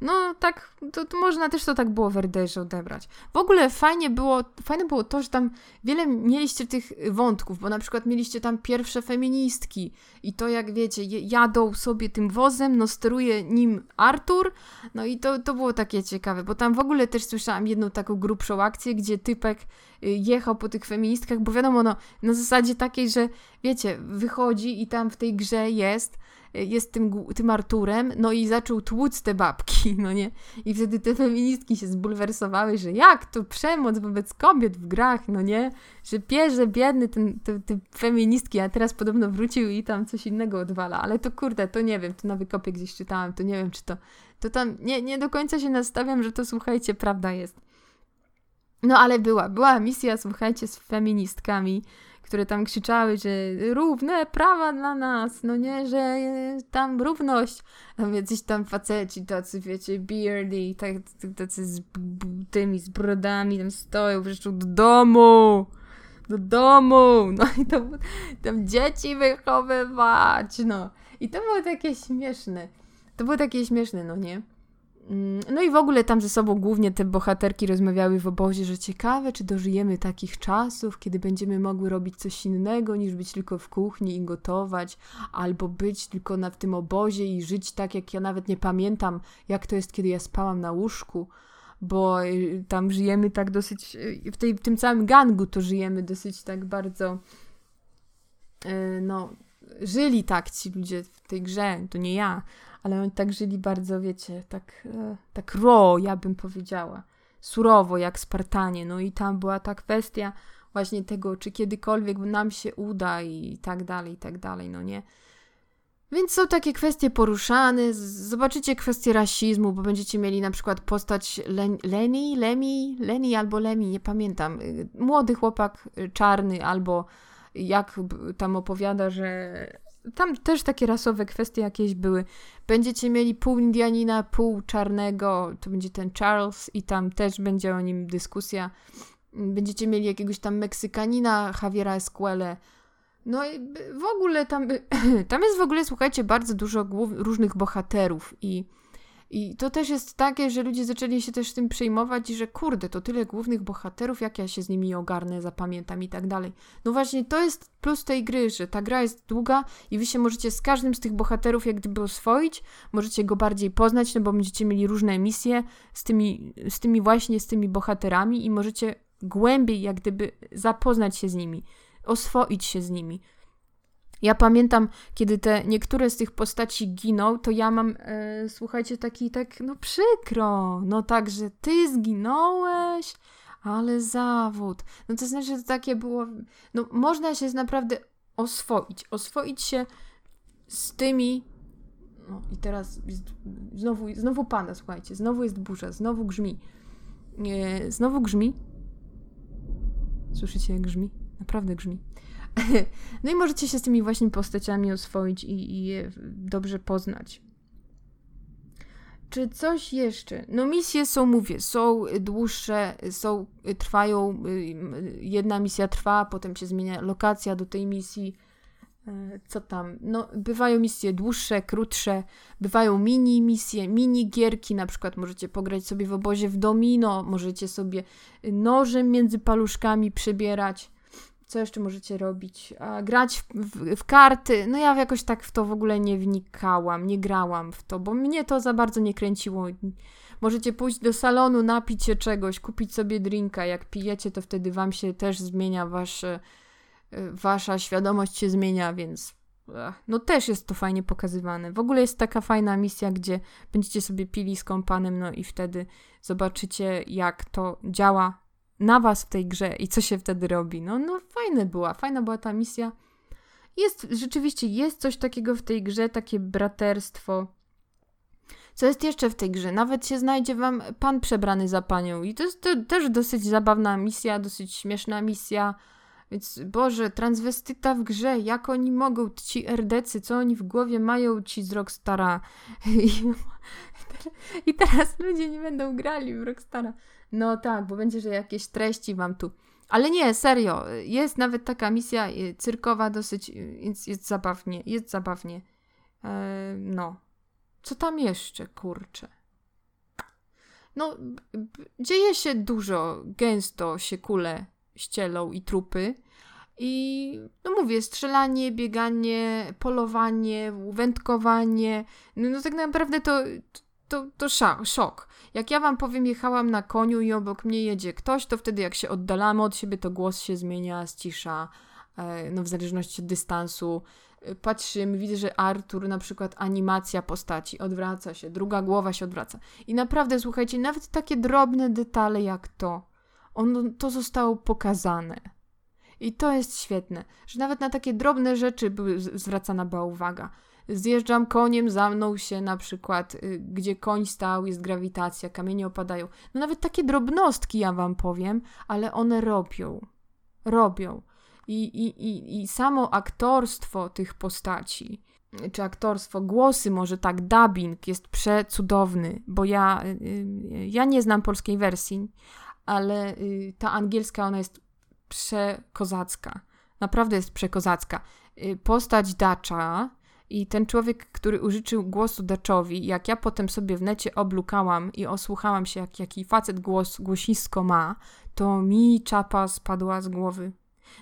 No tak, to, to, można też to tak było w RDR odebrać. W ogóle fajnie było, fajne było to, że tam wiele mieliście tych wątków, bo na przykład mieliście tam pierwsze feministki i to jak wiecie, jadą sobie tym wozem, no steruje nim Artur, no i to, to było takie ciekawe, bo tam w ogóle też słyszałam jedną taką grubszą akcję, gdzie typek y, jechał po tych feministkach, bo wiadomo, no na zasadzie takiej, że wiecie, wychodzi i tam w tej grze jest jest tym, tym Arturem, no i zaczął tłuc te babki, [laughs] no nie? I wtedy te feministki się zbulwersowały, że jak to przemoc wobec kobiet w grach, no nie? Że pierze biedny ten, te, te feministki, a teraz podobno wrócił i tam coś innego odwala, ale to kurde, to nie wiem, to na wykopie gdzieś czytałam, to nie wiem, czy to, to tam, nie, nie do końca się nastawiam, że to słuchajcie, prawda jest. No ale była, była misja, słuchajcie, z feministkami, które tam krzyczały, że równe prawa dla nas, no nie, że tam równość. Tam jacyś tam faceci tacy, wiecie, beardy, tak, tacy z tymi, z brodami tam stoją, wrzeszczą do domu, do domu, no i to tam dzieci wychowywać, no. I to było takie śmieszne. To było takie śmieszne, no nie? Mm, no i w ogóle tam ze sobą głównie te bohaterki rozmawiały w obozie, że ciekawe, czy dożyjemy takich czasów, kiedy będziemy mogły robić coś innego niż być tylko w kuchni i gotować, albo być tylko na, w tym obozie i żyć tak, jak ja nawet nie pamiętam, jak to jest, kiedy ja spałam na łóżku, bo y, tam żyjemy tak dosyć, y, w, tej, w tym całym gangu to żyjemy dosyć tak bardzo, y, no, żyli tak ci ludzie w tej grze, to nie ja, ale oni tak żyli bardzo, wiecie, tak, e, tak ro, ja bym powiedziała, surowo jak Spartanie. No i tam była ta kwestia właśnie tego, czy kiedykolwiek nam się uda i tak dalej, i tak dalej, no nie. Więc są takie kwestie poruszane. Zobaczycie kwestię rasizmu, bo będziecie mieli na przykład postać Len Leni, Lemi, Leni albo Lemi, nie pamiętam. Y, młody chłopak y, czarny, albo jak tam opowiada, że tam też takie rasowe kwestie jakieś były. Będziecie mieli pół Indianina, pół czarnego, to będzie ten Charles i tam też będzie o nim dyskusja. Będziecie mieli jakiegoś tam Meksykanina, Javiera Esquele. No i w ogóle tam, [clears throat] tam jest w ogóle, słuchajcie, bardzo dużo różnych bohaterów i i to też jest takie, że ludzie zaczęli się też tym przejmować, że kurde, to tyle głównych bohaterów, jak ja się z nimi ogarnę, zapamiętam i tak dalej. No właśnie, to jest plus tej gry, że ta gra jest długa i wy się możecie z każdym z tych bohaterów jak gdyby oswoić, możecie go bardziej poznać, no bo będziecie mieli różne misje z tymi, z tymi właśnie, z tymi bohaterami i możecie głębiej jak gdyby zapoznać się z nimi, oswoić się z nimi. Ja pamiętam, kiedy te niektóre z tych postaci giną, to ja mam, e, słuchajcie, taki tak, no przykro, no tak, że ty zginąłeś, ale zawód. No to znaczy, że to takie było, no można się naprawdę oswoić, oswoić się z tymi, no i teraz znowu, znowu pada, słuchajcie, znowu jest burza, znowu grzmi, e, znowu grzmi. Słyszycie jak grzmi? Naprawdę grzmi. [laughs] No i możecie się z tymi właśnie postaciami oswoić i, i je dobrze poznać. Czy coś jeszcze? No misje są, mówię, są dłuższe, są, trwają, y, jedna misja trwa, potem się zmienia lokacja do tej misji. E, co tam? No, bywają misje dłuższe, krótsze, bywają mini misje, mini gierki, na przykład możecie pograć sobie w obozie w domino, możecie sobie nożem między paluszkami przebierać. Co jeszcze możecie robić? A, grać w, w, w, karty. No ja jakoś tak w to w ogóle nie wnikałam, nie grałam w to, bo mnie to za bardzo nie kręciło. Możecie pójść do salonu, napić się czegoś, kupić sobie drinka. Jak pijecie, to wtedy wam się też zmienia wasze, wasza świadomość się zmienia, więc no też jest to fajnie pokazywane. W ogóle jest taka fajna misja, gdzie będziecie sobie pili z kompanem, no i wtedy zobaczycie, jak to działa na was w tej grze i co się wtedy robi. No, no fajne była, fajna była ta misja. Jest, rzeczywiście jest coś takiego w tej grze, takie braterstwo. Co jest jeszcze w tej grze? Nawet się znajdzie wam pan przebrany za panią. I to jest to, też dosyć zabawna misja, dosyć śmieszna misja. Więc Boże, transwestyta w grze, jak oni mogą, ci RDcy, co oni w głowie mają, ci z Rockstara. I, [laughs] I teraz ludzie nie będą grali w Rockstara. No tak, bo będzie, że jakieś treści wam tu. Ale nie, serio, jest nawet taka misja y, cyrkowa dosyć, więc y, jest zabawnie, jest zabawnie. E, no. Co tam jeszcze, kurczę? No, dzieje się dużo, gęsto się kule ścielą i trupy. I no mówię, strzelanie, bieganie, polowanie, wędkowanie. No, no tak naprawdę to, to, to szok. Jak ja wam powiem, jechałam na koniu i obok mnie jedzie ktoś, to wtedy jak się oddalamy od siebie, to głos się zmienia, ścisza, e, no w zależności od dystansu. E, patrzymy, widzę, że Artur, na przykład animacja postaci odwraca się, druga głowa się odwraca. I naprawdę, słuchajcie, nawet takie drobne detale jak to, on, to zostało pokazane. I to jest świetne, że nawet na takie drobne rzeczy były zwracana była uwaga zjeżdżam koniem, za mną się na przykład, y, gdzie koń stał, jest grawitacja, kamienie opadają. No nawet takie drobnostki ja wam powiem, ale one robią. Robią. I, i, i, i samo aktorstwo tych postaci, czy aktorstwo, głosy, może tak, dubbing jest przecudowny, bo ja, y, y, ja nie znam polskiej wersji, ale ta angielska, ona jest przekozacka. Naprawdę jest przekozacka. Postać Dacza i ten człowiek, który użyczył głosu Daczowi, jak ja potem sobie w necie oblukałam i osłuchałam się, jak, jaki facet głos, głosisko ma, to mi czapa spadła z głowy.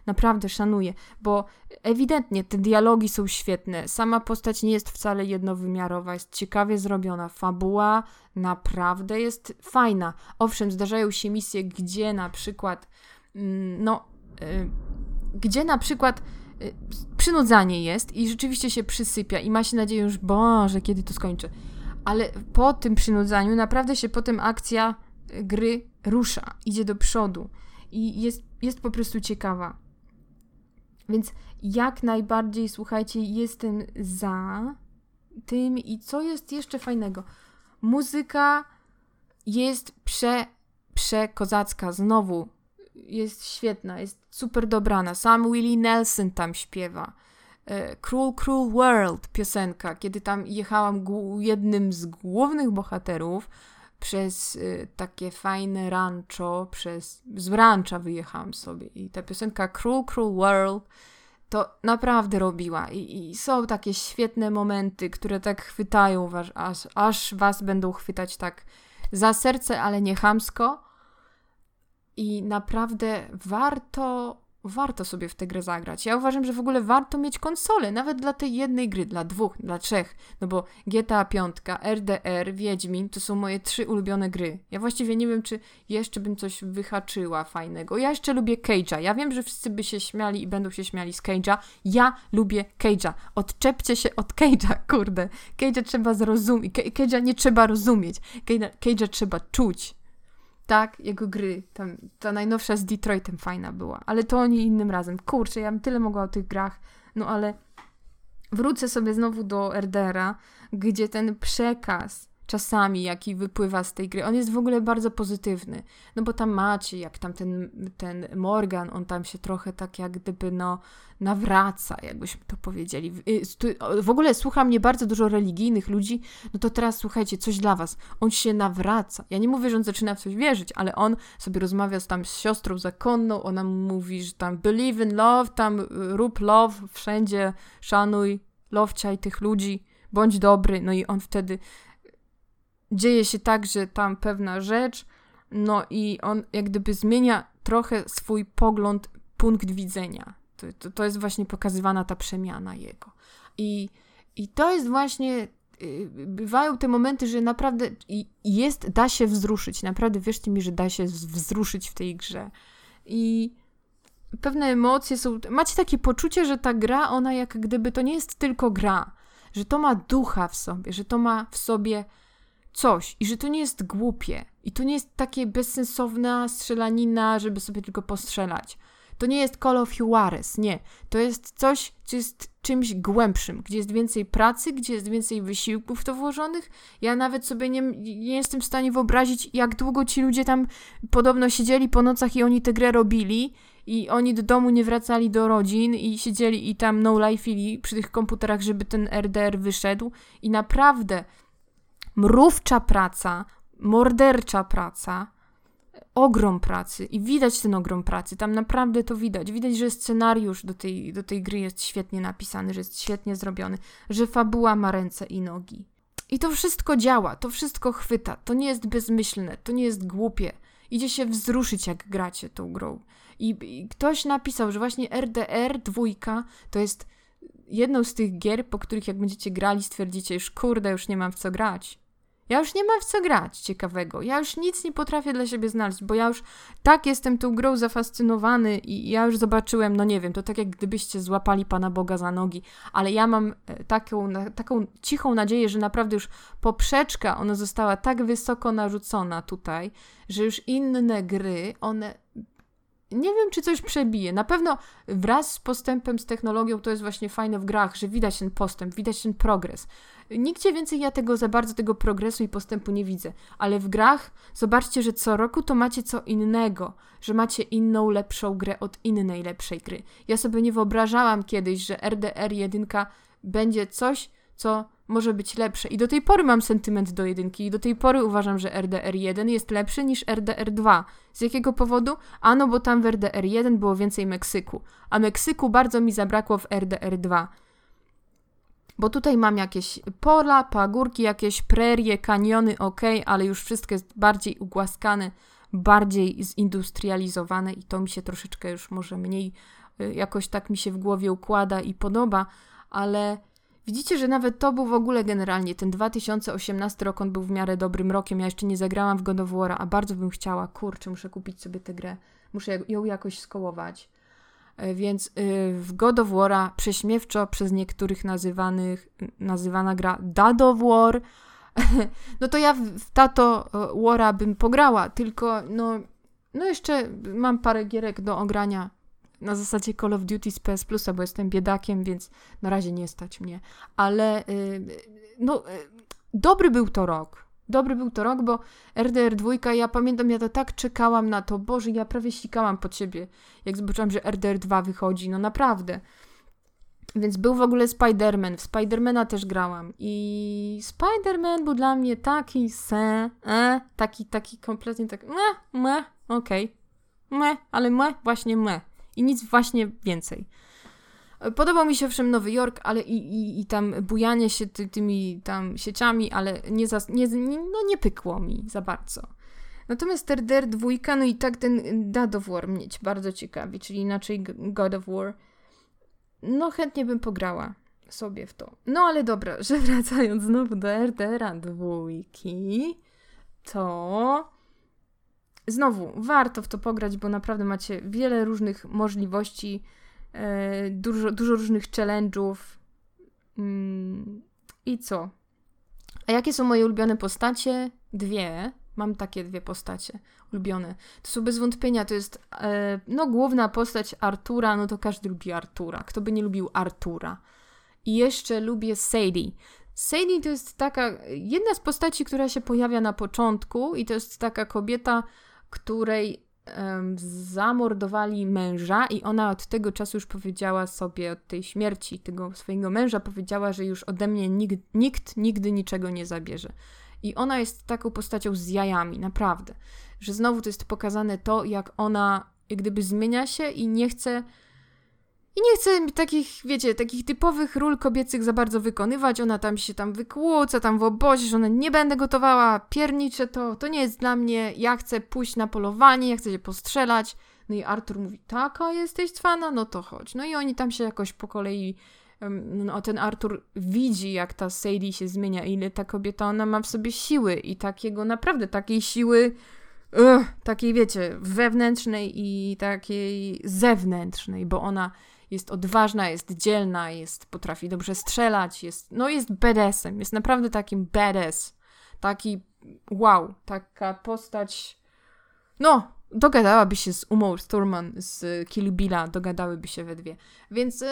Naprawdę szanuję, bo ewidentnie te dialogi są świetne. Sama postać nie jest wcale jednowymiarowa, jest ciekawie zrobiona. Fabuła naprawdę jest fajna. Owszem, zdarzają się misje, gdzie na przykład, mm, no, yy, gdzie na przykład przynudzanie jest i rzeczywiście się przysypia i ma się nadzieję już, Boże, kiedy to skończę. Ale po tym przynudzaniu naprawdę się potem akcja gry rusza, idzie do przodu i jest, jest po prostu ciekawa. Więc jak najbardziej, słuchajcie, jestem za tym i co jest jeszcze fajnego. Muzyka jest prze, przekozacka, znowu jest świetna, jest super dobrana. Sam Willie Nelson tam śpiewa. E, Cruel, Cruel World piosenka, kiedy tam jechałam jednym z głównych bohaterów, przez y, takie fajne rancho, przez, z rancha wyjechałam sobie i ta piosenka Cruel, Cruel World to naprawdę robiła I, i są takie świetne momenty, które tak chwytają was, aż, aż was będą chwytać tak za serce, ale nie chamsko i naprawdę warto warto sobie w tę grę zagrać. Ja uważam, że w ogóle warto mieć konsolę, nawet dla tej jednej gry, dla dwóch, dla trzech, no bo GTA 5, RDR, Wiedźmin to są moje trzy ulubione gry. Ja właściwie nie wiem, czy jeszcze bym coś wyhaczyła fajnego. Ja jeszcze lubię Cage'a. Ja wiem, że wszyscy by się śmiali i będą się śmiali z Cage'a. Ja lubię Cage'a. Odczepcie się od Cage'a, [laughs] kurde. Cage'a trzeba zrozumieć. Cage'a nie trzeba rozumieć. Cage'a trzeba czuć tak, jego gry. Tam, ta najnowsza z Detroitem fajna była, ale to oni innym razem. Kurczę, ja bym tyle mogła o tych grach, no ale wrócę sobie znowu do RDR-a, gdzie ten przekaz czasami, jaki wypływa z tej gry, on jest w ogóle bardzo pozytywny. No bo tam macie, jak tam ten, ten Morgan, on tam się trochę tak jak gdyby no nawraca, jakbyśmy to powiedzieli. Y, w ogóle słucha mnie bardzo dużo religijnych ludzi, no to teraz słuchajcie, coś dla was. On się nawraca. Ja nie mówię, że on zaczyna w coś wierzyć, ale on sobie rozmawia z, tam z siostrą zakonną, ona mówi, że tam believe in love, tam y, rób love, wszędzie szanuj, lovciaj tych ludzi, bądź dobry. No i on wtedy dzieje się tak, że tam pewna rzecz, no i on jak gdyby zmienia trochę swój pogląd, punkt widzenia. To, to, to jest właśnie pokazywana ta przemiana jego. I, i to jest właśnie y, bywają te momenty, że naprawdę jest, da się wzruszyć. Naprawdę wierzcie mi, że da się wzruszyć w tej grze. I pewne emocje są. Macie takie poczucie, że ta gra, ona jak gdyby to nie jest tylko gra, że to ma ducha w sobie, że to ma w sobie coś i że to nie jest głupie i to nie jest takie bezsensowna strzelanina, żeby sobie tylko postrzelać. To nie jest Call of Juarez, nie. To jest coś, co jest czymś głębszym, gdzie jest więcej pracy, gdzie jest więcej wysiłków w to włożonych. Ja nawet sobie nie, nie jestem w stanie wyobrazić, jak długo ci ludzie tam podobno siedzieli po nocach i oni tę grę robili i oni do domu nie wracali do rodzin i siedzieli i tam no life'ili przy tych komputerach, żeby ten RDR wyszedł i naprawdę mrówcza praca, mordercza praca, ogrom pracy i widać ten ogrom pracy, tam naprawdę to widać. Widać, że scenariusz do tej, do tej gry jest świetnie napisany, że jest świetnie zrobiony, że fabuła ma ręce i nogi. I to wszystko działa, to wszystko chwyta, to nie jest bezmyślne, to nie jest głupie. Idzie się wzruszyć, jak gracie tą grą. I, i ktoś napisał, że właśnie RDR dwójka to jest jedną z tych gier, po których jak będziecie grali, stwierdzicie już kurde, już nie mam w co grać. Ja już nie mam w co grać ciekawego. Ja już nic nie potrafię dla siebie znaleźć, bo ja już tak jestem tą grą zafascynowany i ja już zobaczyłem, no nie wiem, to tak jak gdybyście złapali Pana Boga za nogi, ale ja mam e, taką, taką cichą nadzieję, że naprawdę już poprzeczka, ona została tak wysoko narzucona tutaj, że już inne gry, one nie wiem, czy coś przebije. Na pewno wraz z postępem, z technologią, to jest właśnie fajne w grach, że widać ten postęp, widać ten progres. Nigdzie więcej ja tego za bardzo tego progresu i postępu nie widzę. Ale w grach zobaczcie, że co roku to macie co innego, że macie inną, lepszą grę od innej lepszej gry. Ja sobie nie wyobrażałam kiedyś, że RDR 1 będzie coś, co może być lepsze. I do tej pory mam sentyment do jedynki i do tej pory uważam, że RDR1 jest lepszy niż RDR2. Z jakiego powodu? Ano, bo tam w RDR1 było więcej Meksyku, a Meksyku bardzo mi zabrakło w RDR2. Bo tutaj mam jakieś pola, pagórki, jakieś prerie, kaniony, ok, ale już wszystko jest bardziej ugłaskane, bardziej zindustrializowane i to mi się troszeczkę już może mniej y, jakoś tak mi się w głowie układa i podoba, ale Widzicie, że nawet to był w ogóle generalnie, ten 2018 rok, on był w miarę dobrym rokiem. Ja jeszcze nie zagrałam w God of War, a bardzo bym chciała. Kurczę, muszę kupić sobie tę grę. Muszę ją jakoś skołować. E, więc y, w God of War prześmiewczo przez niektórych nazywanych, nazywana gra Dad of War. [laughs] no to ja w Tato e, Wara bym pograła, tylko no, no jeszcze mam parę gierek do ogrania na zasadzie Call of Duty z PS Plusa, bo jestem biedakiem, więc na razie nie stać mnie. Ale yy, no, yy, dobry był to rok. Dobry był to rok, bo RDR 2, ja pamiętam, ja to tak czekałam na to, Boże, ja prawie sikałam pod siebie, jak zobaczyłam, że RDR 2 wychodzi, no naprawdę. Więc był w ogóle Spider-Man, w Spidermana też grałam i Spider-Man był dla mnie taki se, e, taki, taki kompletnie tak, me, me, okej, okay. me, ale me, właśnie me i nic właśnie więcej. Podobał mi się owszem Nowy Jork, ale i, i, i tam bujanie się ty, tymi tam sieciami, ale nie, za, nie, nie, no nie pykło mi za bardzo. Natomiast RDR 2, no i tak ten God of War mnie bardzo ciekawi, czyli inaczej God of War. No chętnie bym pograła sobie w to. No ale dobra, [laughs] że wracając znowu do RDR 2, to znowu, warto w to pograć, bo naprawdę macie wiele różnych możliwości, dużo, dużo różnych challenge'ów. Mm, I co? A jakie są moje ulubione postacie? Dwie. Mam takie dwie postacie ulubione. To są bez wątpienia, to jest e, no główna postać Artura, no to każdy lubi Artura. Kto by nie lubił Artura? I jeszcze lubię Sadie. Sadie to jest taka, jedna z postaci, która się pojawia na początku i to jest taka kobieta, której zamordowali męża i ona od tego czasu już powiedziała sobie, od tej śmierci tego swojego męża, powiedziała, że już ode mnie nikt, nikt nigdy niczego nie zabierze. I ona jest taką postacią z jajami, naprawdę. Że znowu to jest pokazane to, jak ona jak gdyby zmienia się i nie chce i nie chcę takich, wiecie, takich typowych ról kobiecych za bardzo wykonywać. Ona tam się tam wykłóca, tam w obozie, że ona nie będę gotowała, piernicze to, to nie jest dla mnie. Ja chcę pójść na polowanie, ja chcę się postrzelać. No i Artur mówi, taka jesteś cwana? No to chodź. No i oni tam się jakoś po kolei, no ten Artur widzi, jak ta Sadie się zmienia, ile ta kobieta, ona ma w sobie siły i takiego, naprawdę takiej siły, uh, takiej wiecie, wewnętrznej i takiej zewnętrznej, bo ona jest odważna, jest dzielna, jest, potrafi dobrze strzelać, jest, no jest badassem, jest naprawdę takim badass. Taki, wow, taka postać, no, dogadałaby się z Umą Sturman z Kill Billa, dogadałyby się we dwie. Więc,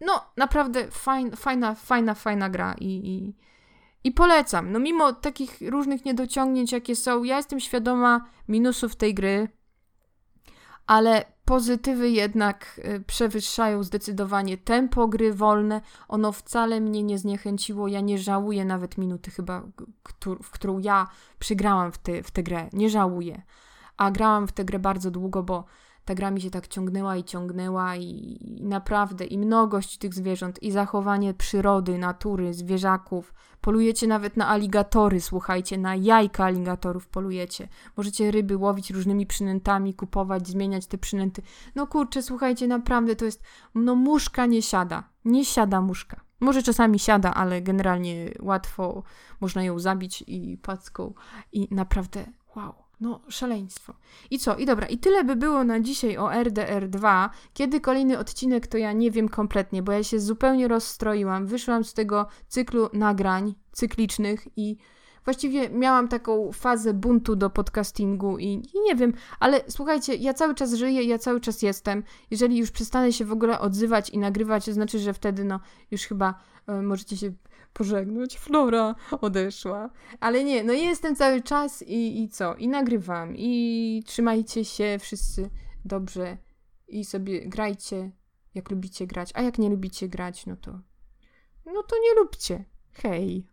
no, naprawdę fajn, fajna, fajna, fajna gra i, i, i polecam. No, mimo takich różnych niedociągnięć, jakie są, ja jestem świadoma minusów tej gry, ale pozytywy jednak y, przewyższają zdecydowanie tempo gry wolne. Ono wcale mnie nie zniechęciło. Ja nie żałuję nawet minuty chyba, w którą ja przygrałam w, te, w tę grę. Nie żałuję. A grałam w tę grę bardzo długo, bo ta gra mi się tak ciągnęła i ciągnęła i, i naprawdę i mnogość tych zwierząt i zachowanie przyrody, natury, zwierzaków. Polujecie nawet na aligatory, słuchajcie, na jajka aligatorów polujecie. Możecie ryby łowić różnymi przynętami, kupować, zmieniać te przynęty. No kurczę, słuchajcie, naprawdę to jest, no muszka nie siada. Nie siada muszka. Może czasami siada, ale generalnie łatwo można ją zabić i packą i naprawdę wow. No, szaleństwo. I co? I dobra, i tyle by było na dzisiaj o RDR2. Kiedy kolejny odcinek, to ja nie wiem kompletnie, bo ja się zupełnie rozstroiłam. Wyszłam z tego cyklu nagrań cyklicznych i właściwie miałam taką fazę buntu do podcastingu i, i nie wiem, ale słuchajcie, ja cały czas żyję, ja cały czas jestem. Jeżeli już przestanę się w ogóle odzywać i nagrywać, to znaczy, że wtedy no już chyba y, możecie się pożegnać. Flora odeszła. Ale nie, no jestem cały czas i, i co? I nagrywam. I trzymajcie się wszyscy dobrze i sobie grajcie, jak lubicie grać. A jak nie lubicie grać, no to. No to nie lubcie. Hej.